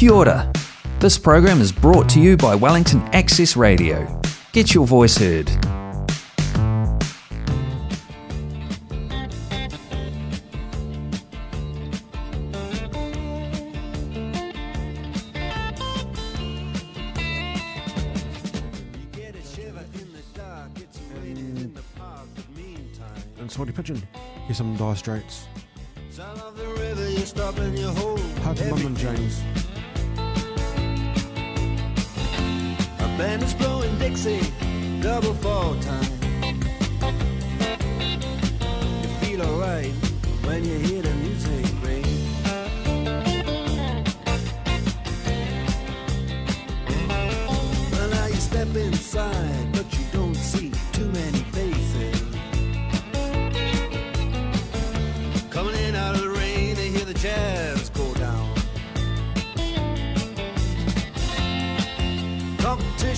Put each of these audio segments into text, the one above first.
Kia ora. This program is brought to you by Wellington Access Radio. Get your voice heard. And Salty Pigeon. Here's some Dire Straits. Son of the river, you stop and you hold. Hard to Mum and everything. James. Band is blowing Dixie, double fall time. You feel alright when you hear the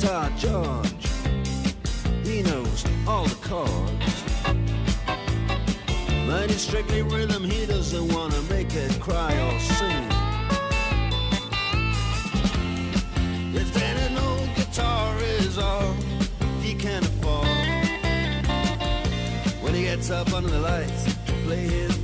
Guitar George. He knows all the chords. It's strictly rhythm, he doesn't want to make it cry or sing. If any old guitar is all he can afford, when he gets up under the lights to play his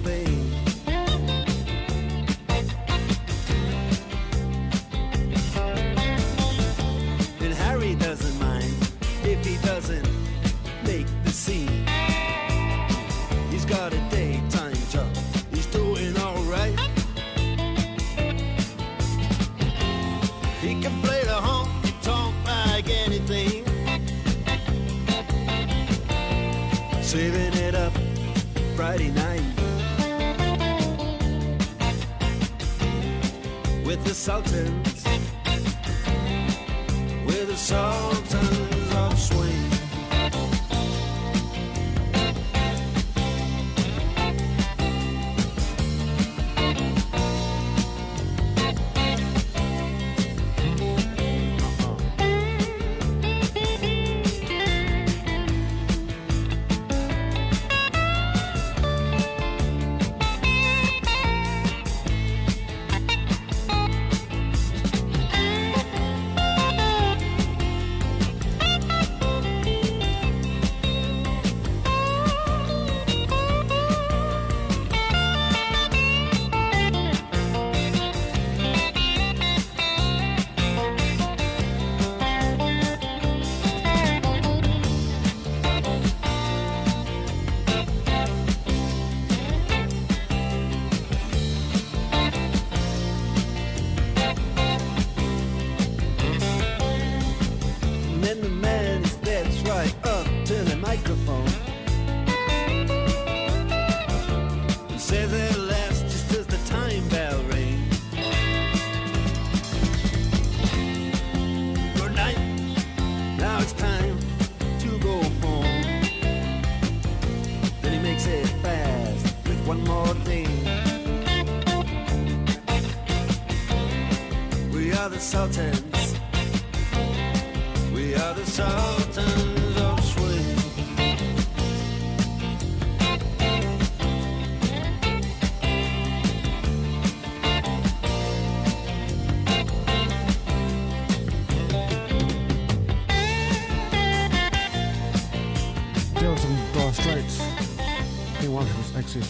Man steps right up to the microphone. And says at last, just as the time bell rings. Good night. Now it's time to go home. Then he makes it fast with one more thing. We are the Sultans.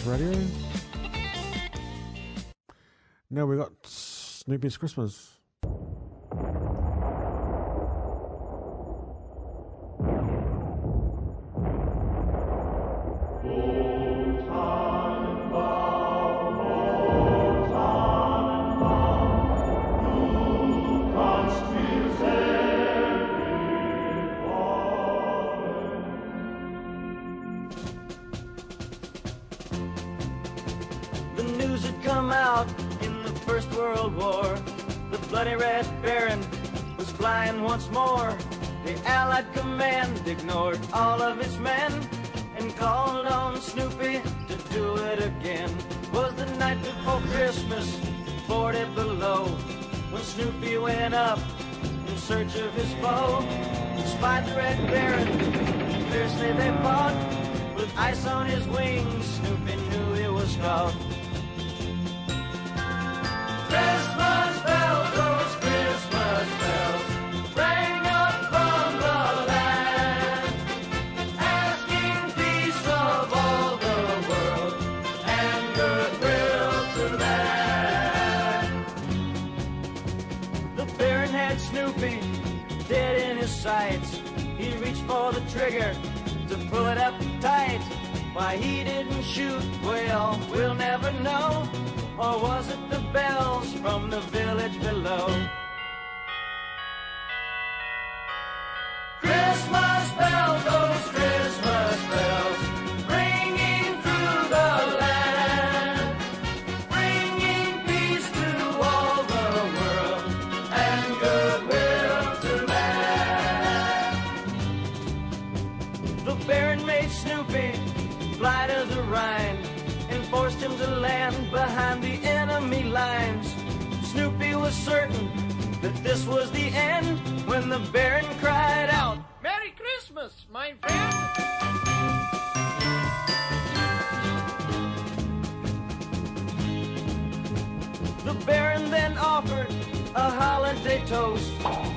Radio. Now we got Snoopy's Christmas. His wings, Snoopy knew he was caught. Why he didn't shoot, well, we'll never know. Or was it the bells from the village below? Was certain that this was the end when the Baron cried out, Merry Christmas, my friend. The Baron then offered a holiday toast,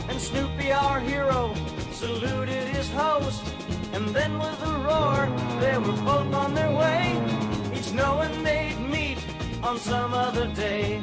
and Snoopy, our hero, saluted his host. And then with a roar, they were both on their way, each knowing they'd meet on some other day.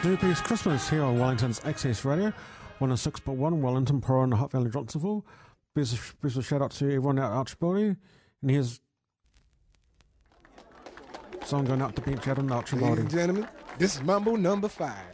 Snoopy's Christmas here on Wellington's Access Radio, 106.1 Wellington, Pro and Hutt Valley, Johnsonville. Special, special shout out to everyone out at Archibald. And here's song going out to Bench out on Ladies and gentlemen, this is Mambo number five.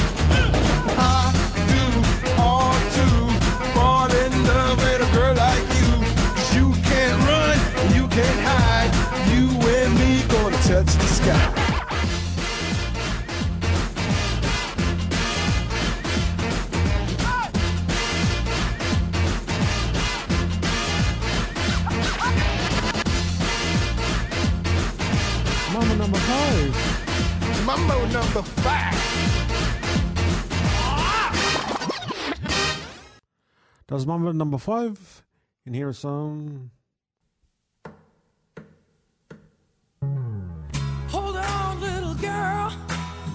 was Mambo number five, and here are some. Hold on, little girl.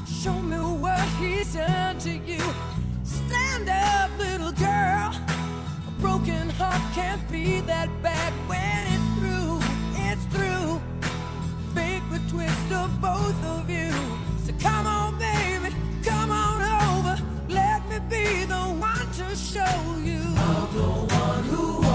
Show me what he's done to you. Stand up, little girl. A broken heart can't be that bad when it's through. It's through. Fake the twist of both of you. So come on, baby. Come on over. Let me be the show you. I'm the one who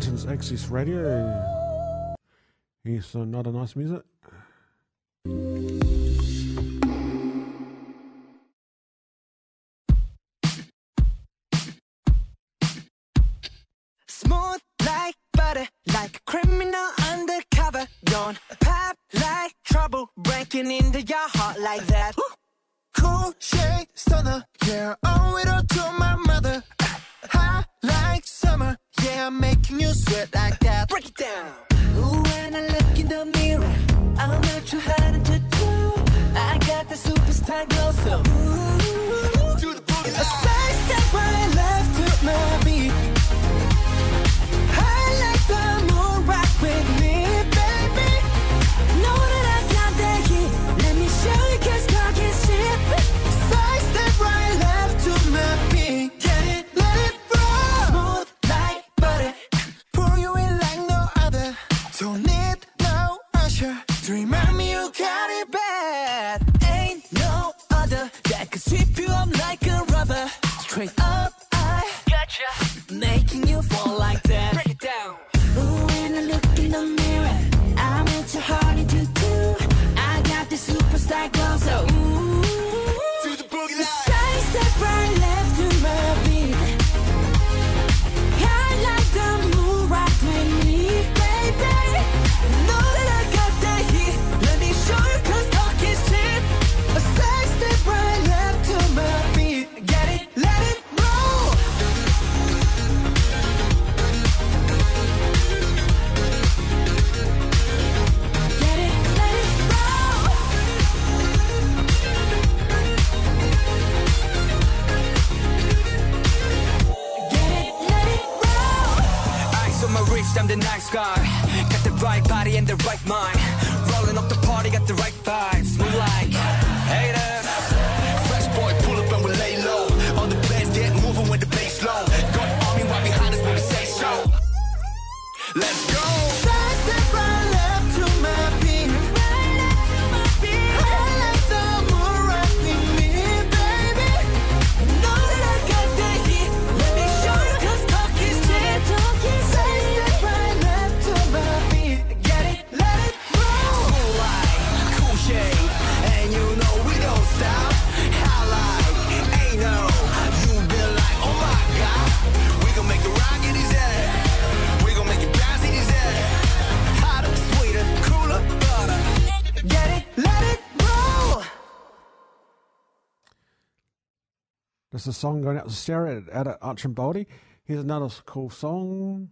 Mountains access Radio. Here's another uh, nice music. song going out to Sarah at, at Archambaldi. Here's another cool song.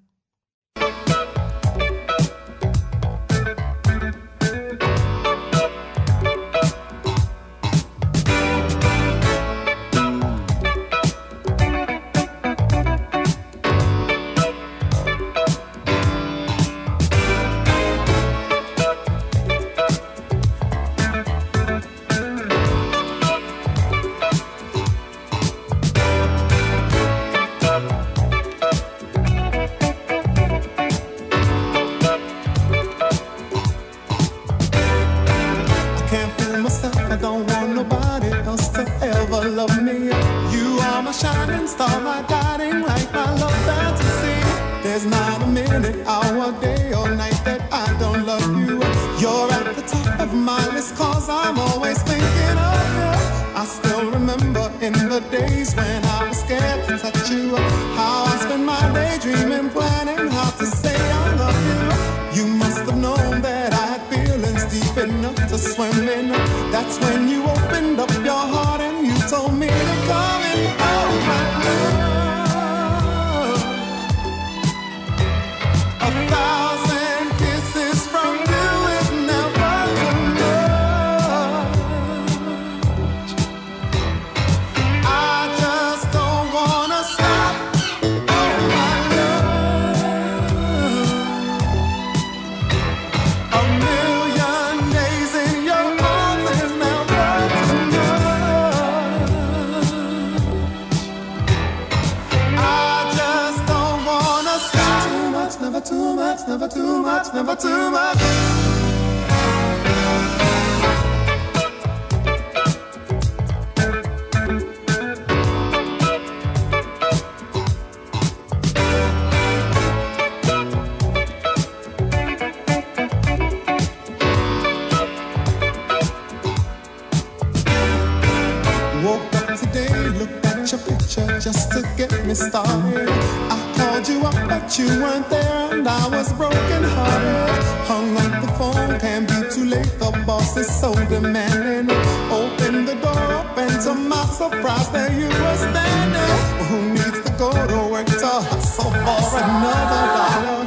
too late, the boss is so demanding. Open the door up, and to my surprise, there you were standing. Who needs to go to work to hustle for another dollar?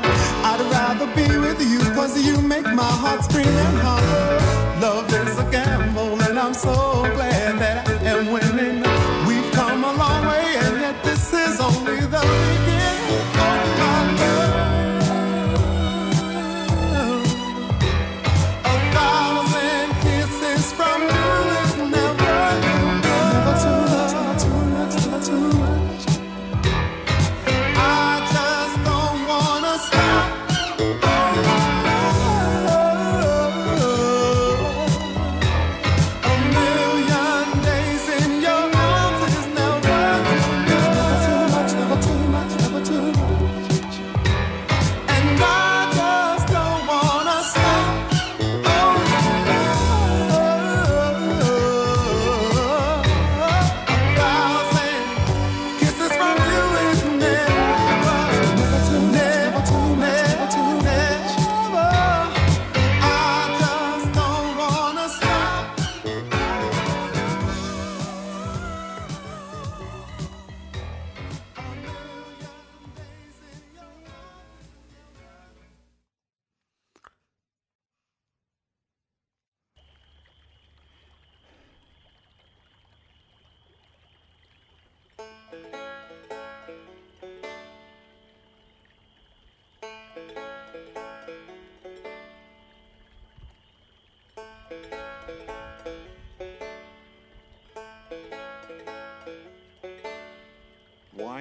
I'd rather be with you, cause you make my heart scream and holler. Love is a gamble, and I'm so glad that I am winning. We've come a long way, and yet this is only the beginning.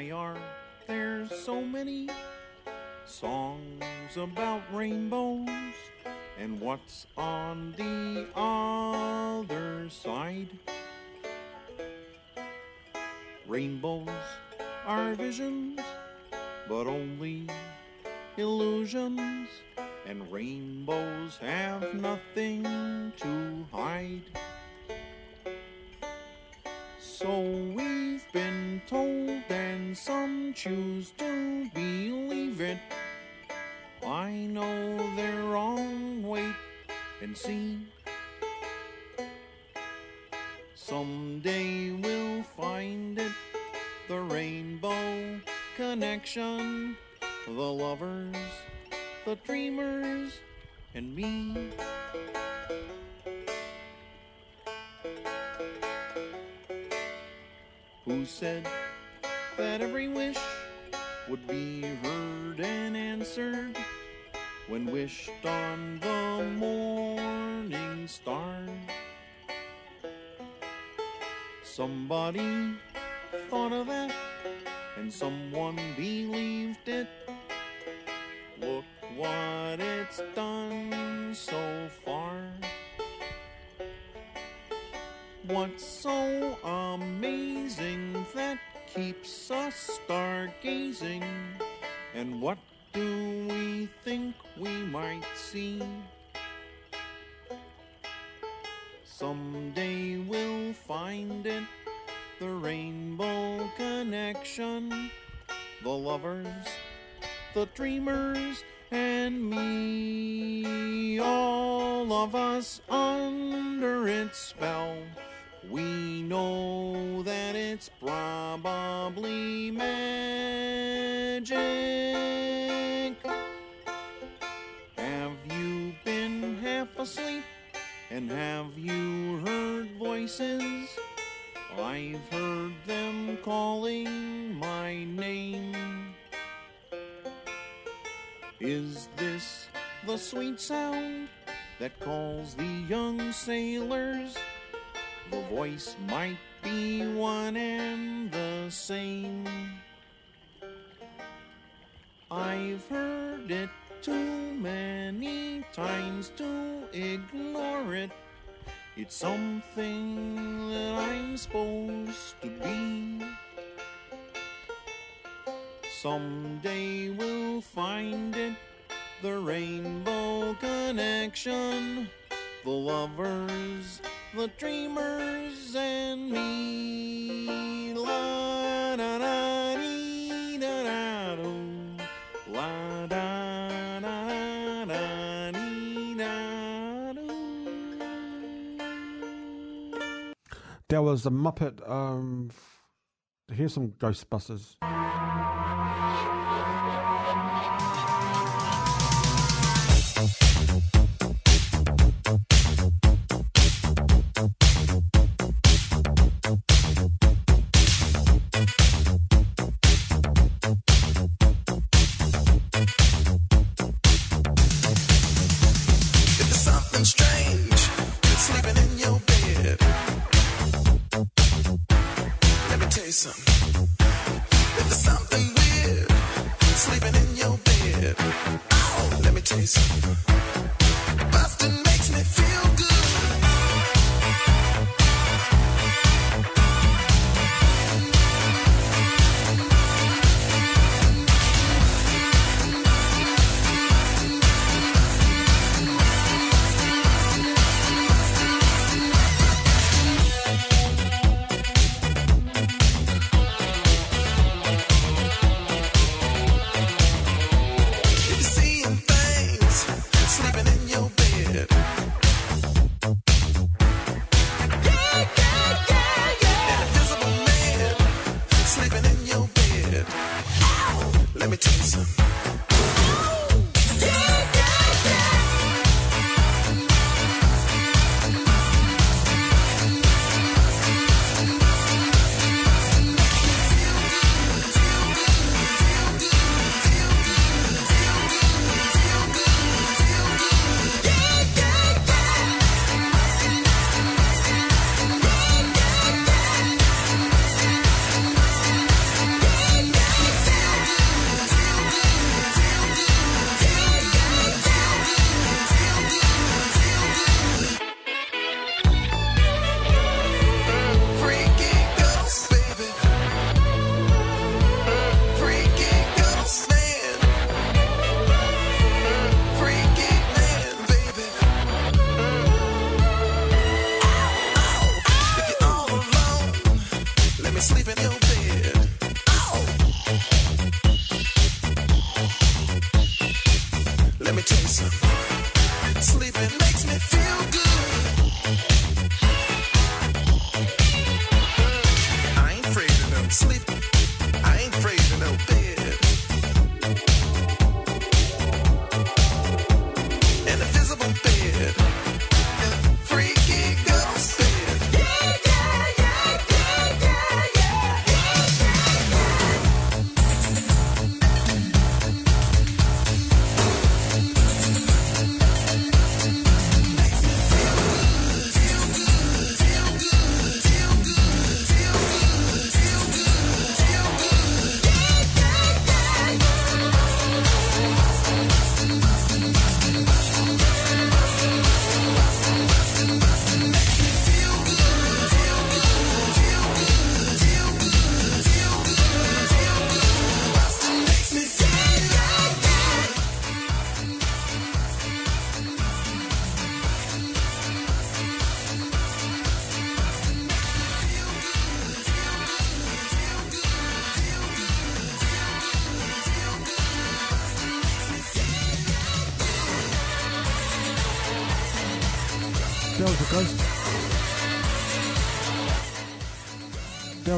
Why are there so many songs about rainbows? And what's on the other side? Rainbows are visions, but only illusions. And rainbows have nothing to hide. So we've been told, and some choose to believe it. I know they're wrong, wait and see. Someday we'll find it, the rainbow connection, the lovers, the dreamers, and me. Said that every wish would be heard and answered when wished on the morning star? Somebody thought of that and someone believed it. Look what it's done so far. What's so amazing that keeps us stargazing? And what do we think we might see? Someday we'll find it, the rainbow connection, the lovers, the dreamers, and me. All of us under its spell. We know that it's probably magic. Have you been half asleep? And have you heard voices? I've heard them calling my name. Is this the sweet sound that calls the young sailors? The voice might be one and the same. I've heard it too many times to ignore it. It's something that I'm supposed to be. Someday we'll find it, the rainbow connection, the lovers, the dreamers, and me. La da da da da do. La da da da da do. That was the Muppet. Um, here's some Ghostbusters.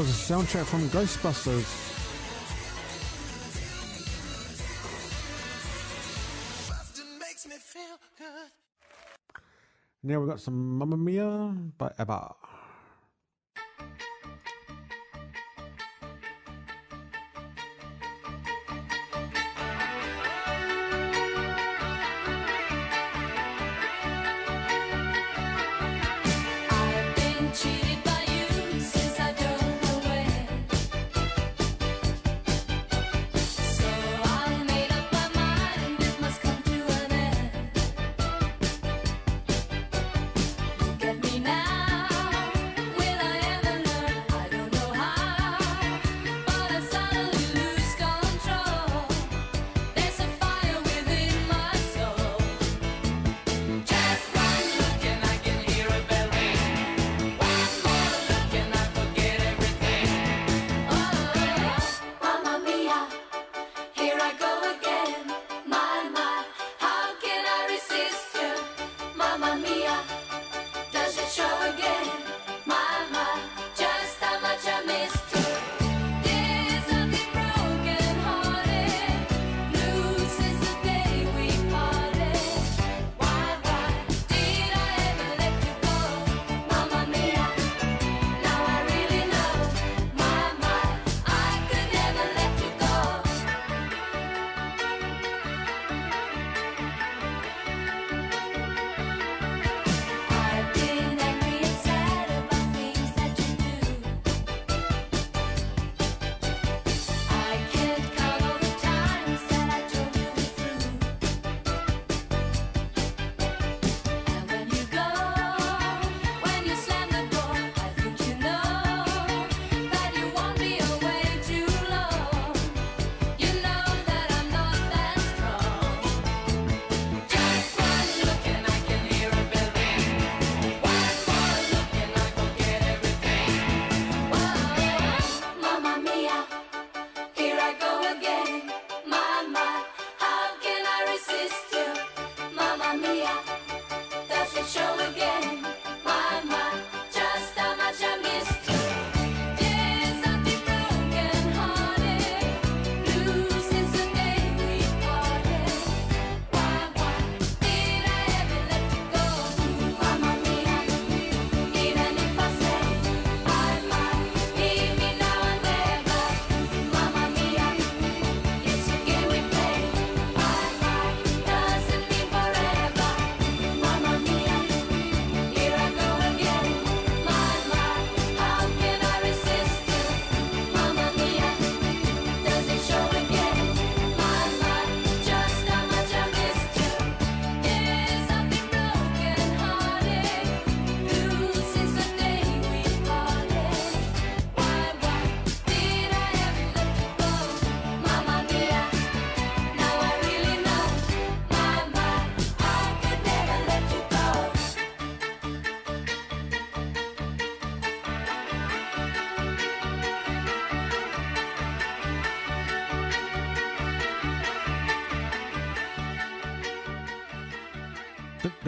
was a soundtrack from Ghostbusters. Now we've got some Mamma Mia by ABBA.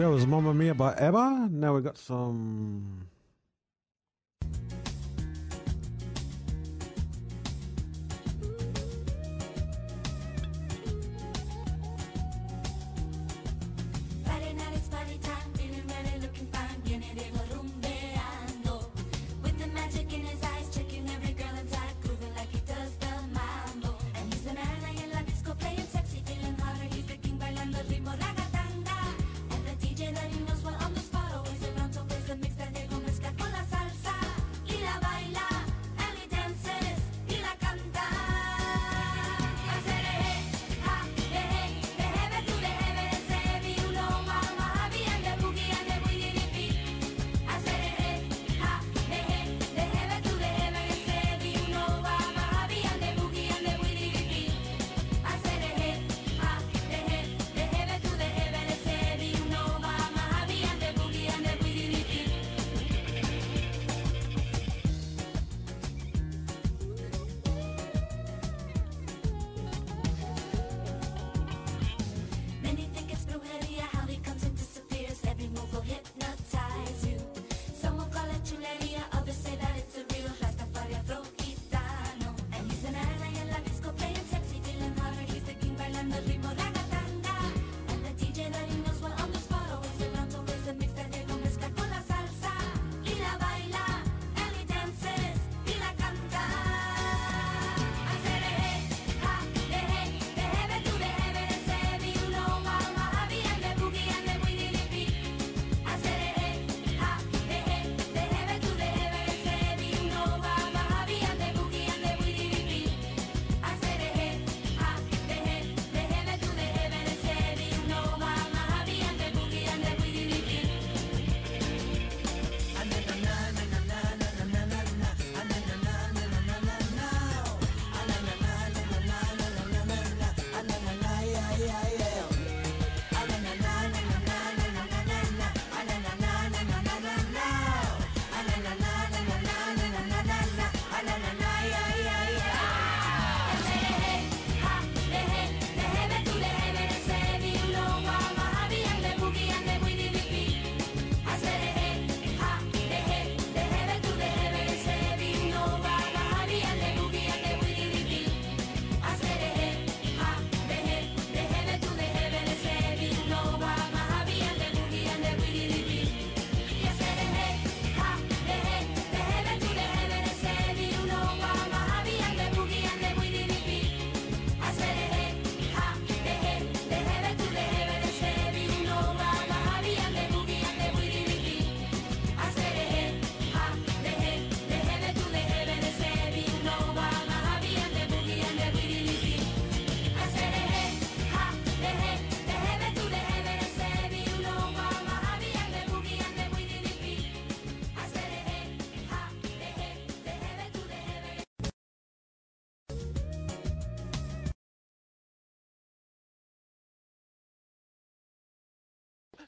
There was Mamma Mia by ABBA. Now we got some. Friday night, party time, feeling really looking fine.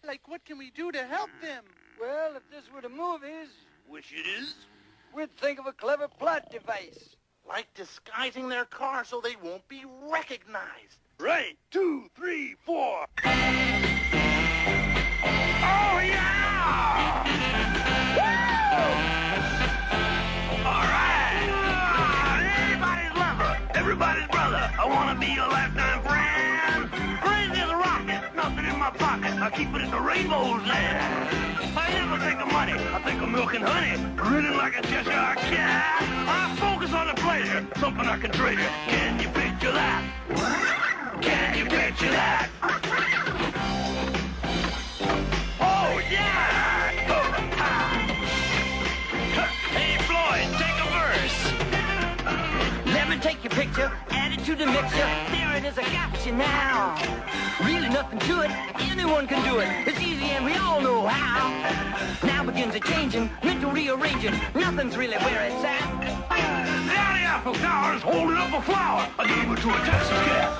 Like, what can we do to help them? Well, if this were the movies, Which it is. we'd think of a clever plot device. Like disguising their car so they won't be recognized. Right. Two, three, four. Oh, yeah! Woo! All right. Everybody's lover, everybody's brother. I wanna be your lifetime friend. My pocket. I keep it in the rainbow's land. I never think of money, I think of milk and honey. Grinning like a Cheshire cat. I focus on the pleasure, something I can treasure. Can you picture that? Can you picture that? Oh yeah! Hey Floyd, take a verse. Let me take your picture, add it to the mixture. There it is, I got you now. Really nothing to it, anyone can do it. It's easy and we all know how. Now begins a changing, mental rearranging. Nothing's really where it's at. The apple towers, holding up a flower. I gave it to a taxi cab.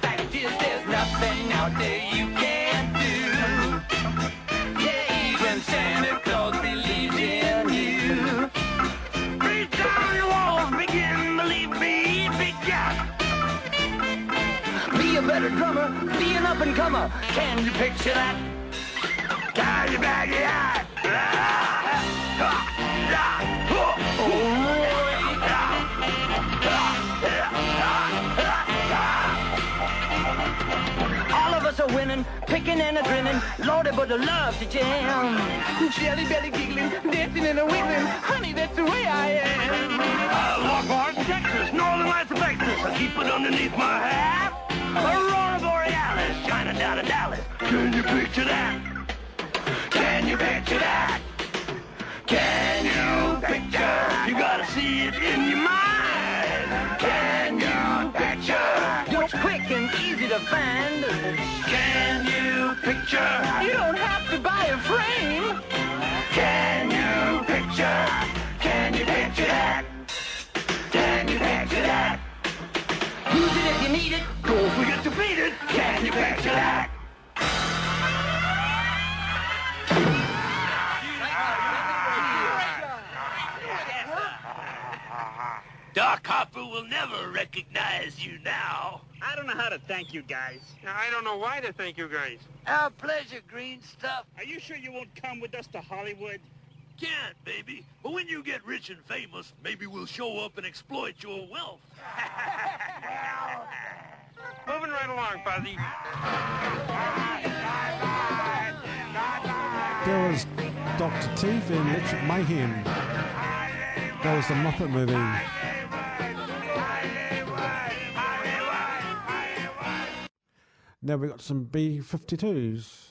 Fact is, there's nothing out there you can't comer. Can you picture that? Tie your baggy hat. All of us are winning, picking and a grinning. Lordy, but I love to jam. Jelly belly giggling, dancing and a wiggling. Honey, that's the way I am. Uh, Lockhart, Texas, Northern Lights of Texas. I keep it underneath my hat. Aurora Borealis, shining down in Dallas. Can you picture that? Can you picture that? Can you picture? You gotta see it in your mind. Can you picture? It's quick and easy to find. Can you picture? You don't have to buy a frame. Can Hopper will never recognize you now. I don't know how to thank you guys. I don't know why to thank you guys. Our pleasure, green stuff. Are you sure you won't come with us to Hollywood? Can't, baby. But when you get rich and famous, maybe we'll show up and exploit your wealth. Moving right along, Fuzzy. There was Dr. Teeth in Electric Mayhem. That was the Muppet movie. Now we've got some B 52s.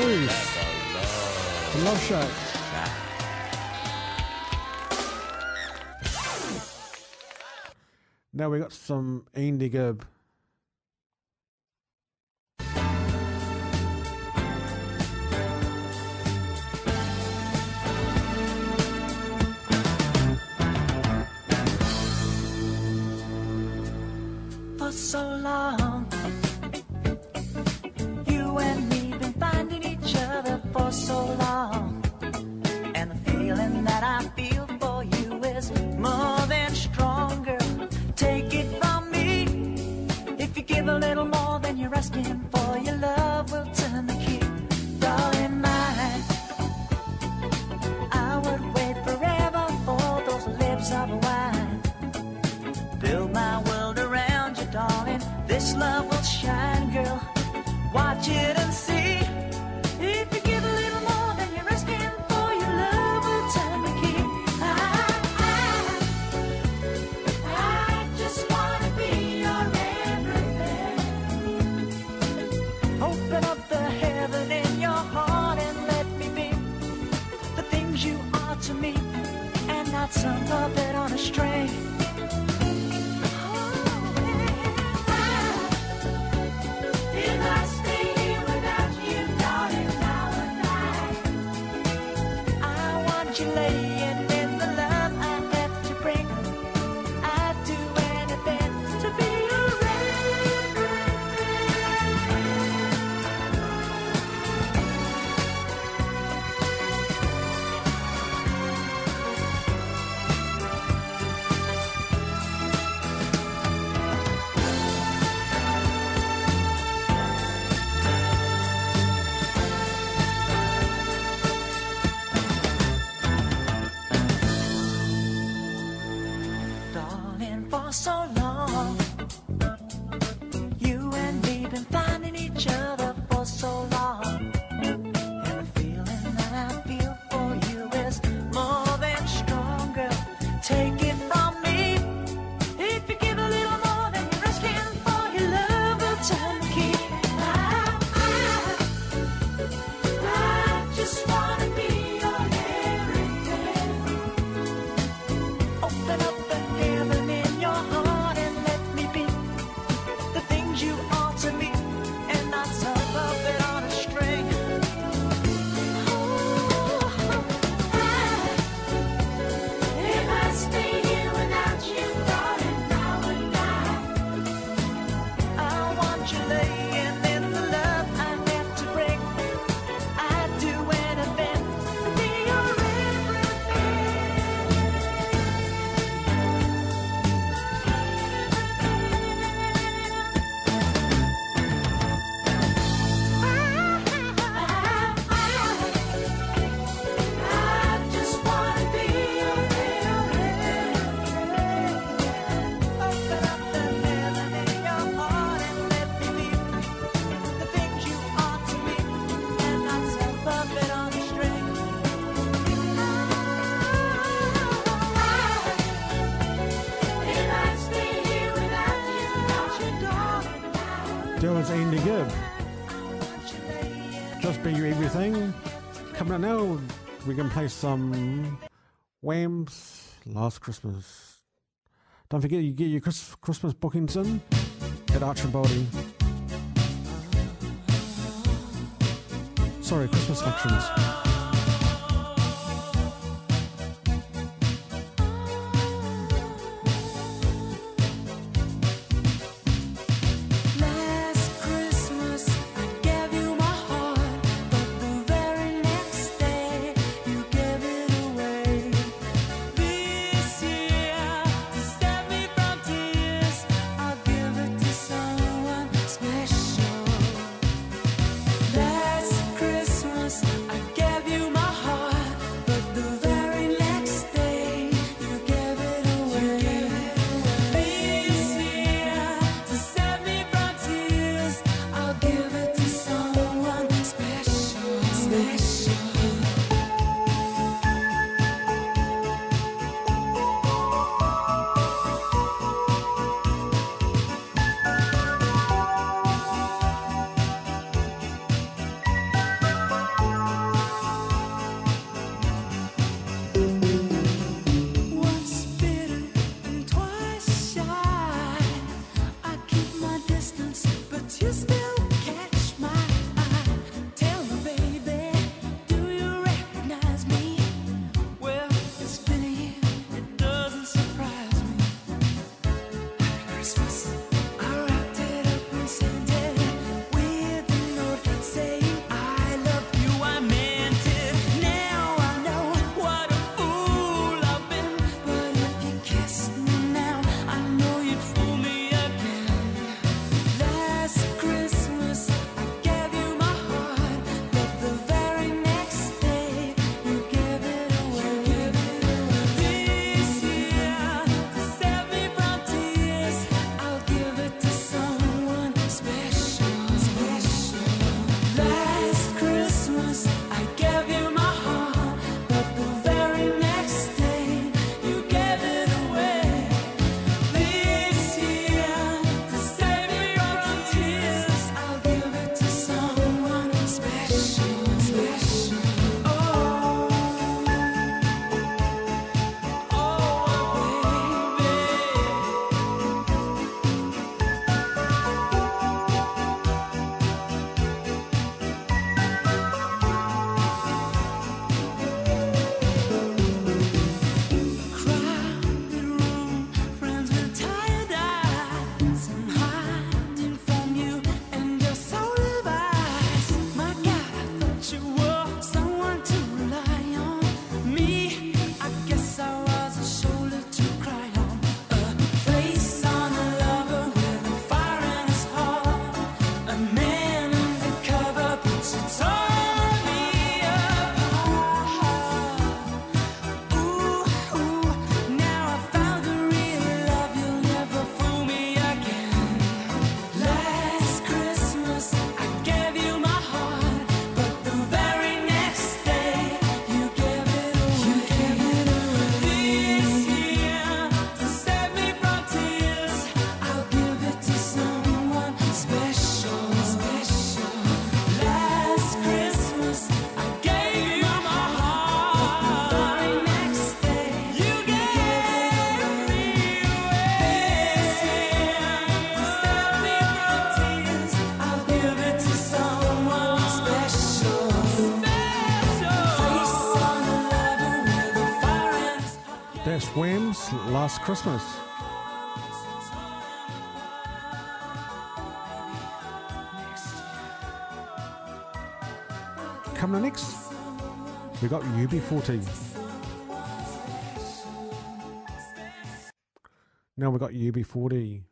Cruz. The Love Shack. Now we got some Indie Gerb. so long. can play some Wham's Last Christmas. Don't forget you get your Chris- Christmas bookings in at Archibaldi. Sorry, Christmas functions. Last Christmas. Coming next, we got UB40. Now we got UB40.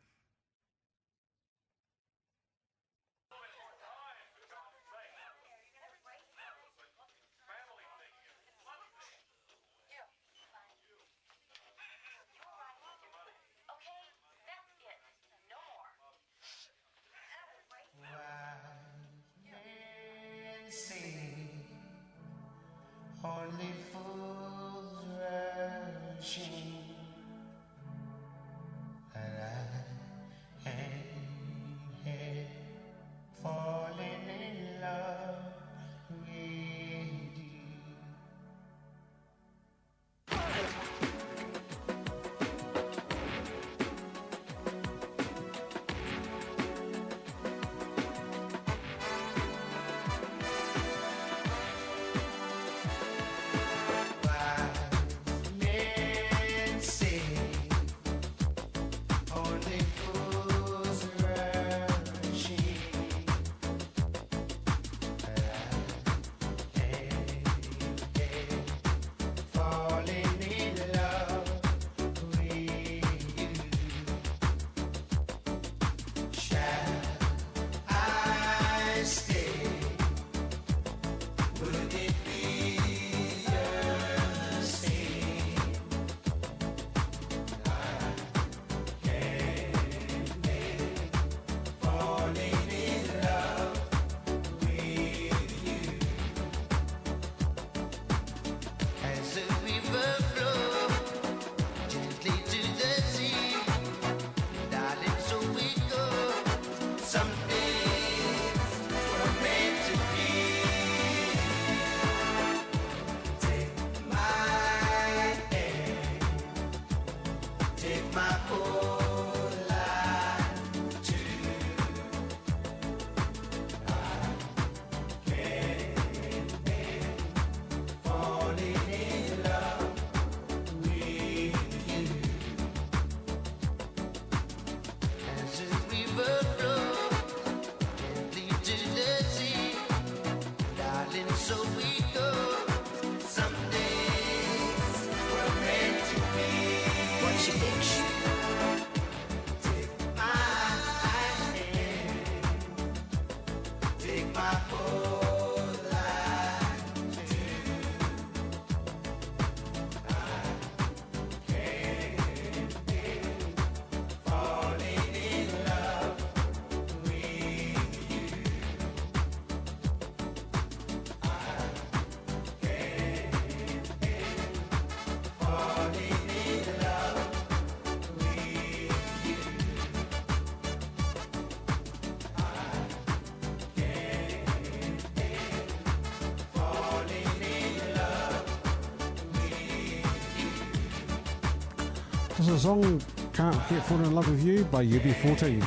Is a song Can't Get Falling in Love with You by UB40.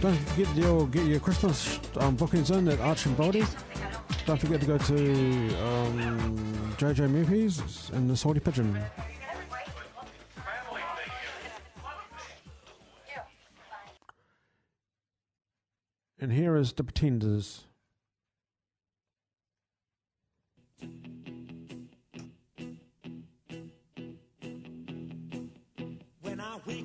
Don't forget your get your Christmas um, bookings in at Arch and Baldy. Don't forget to go to um, JJ Murphy's and the Salty Pigeon. And here is the Pretenders.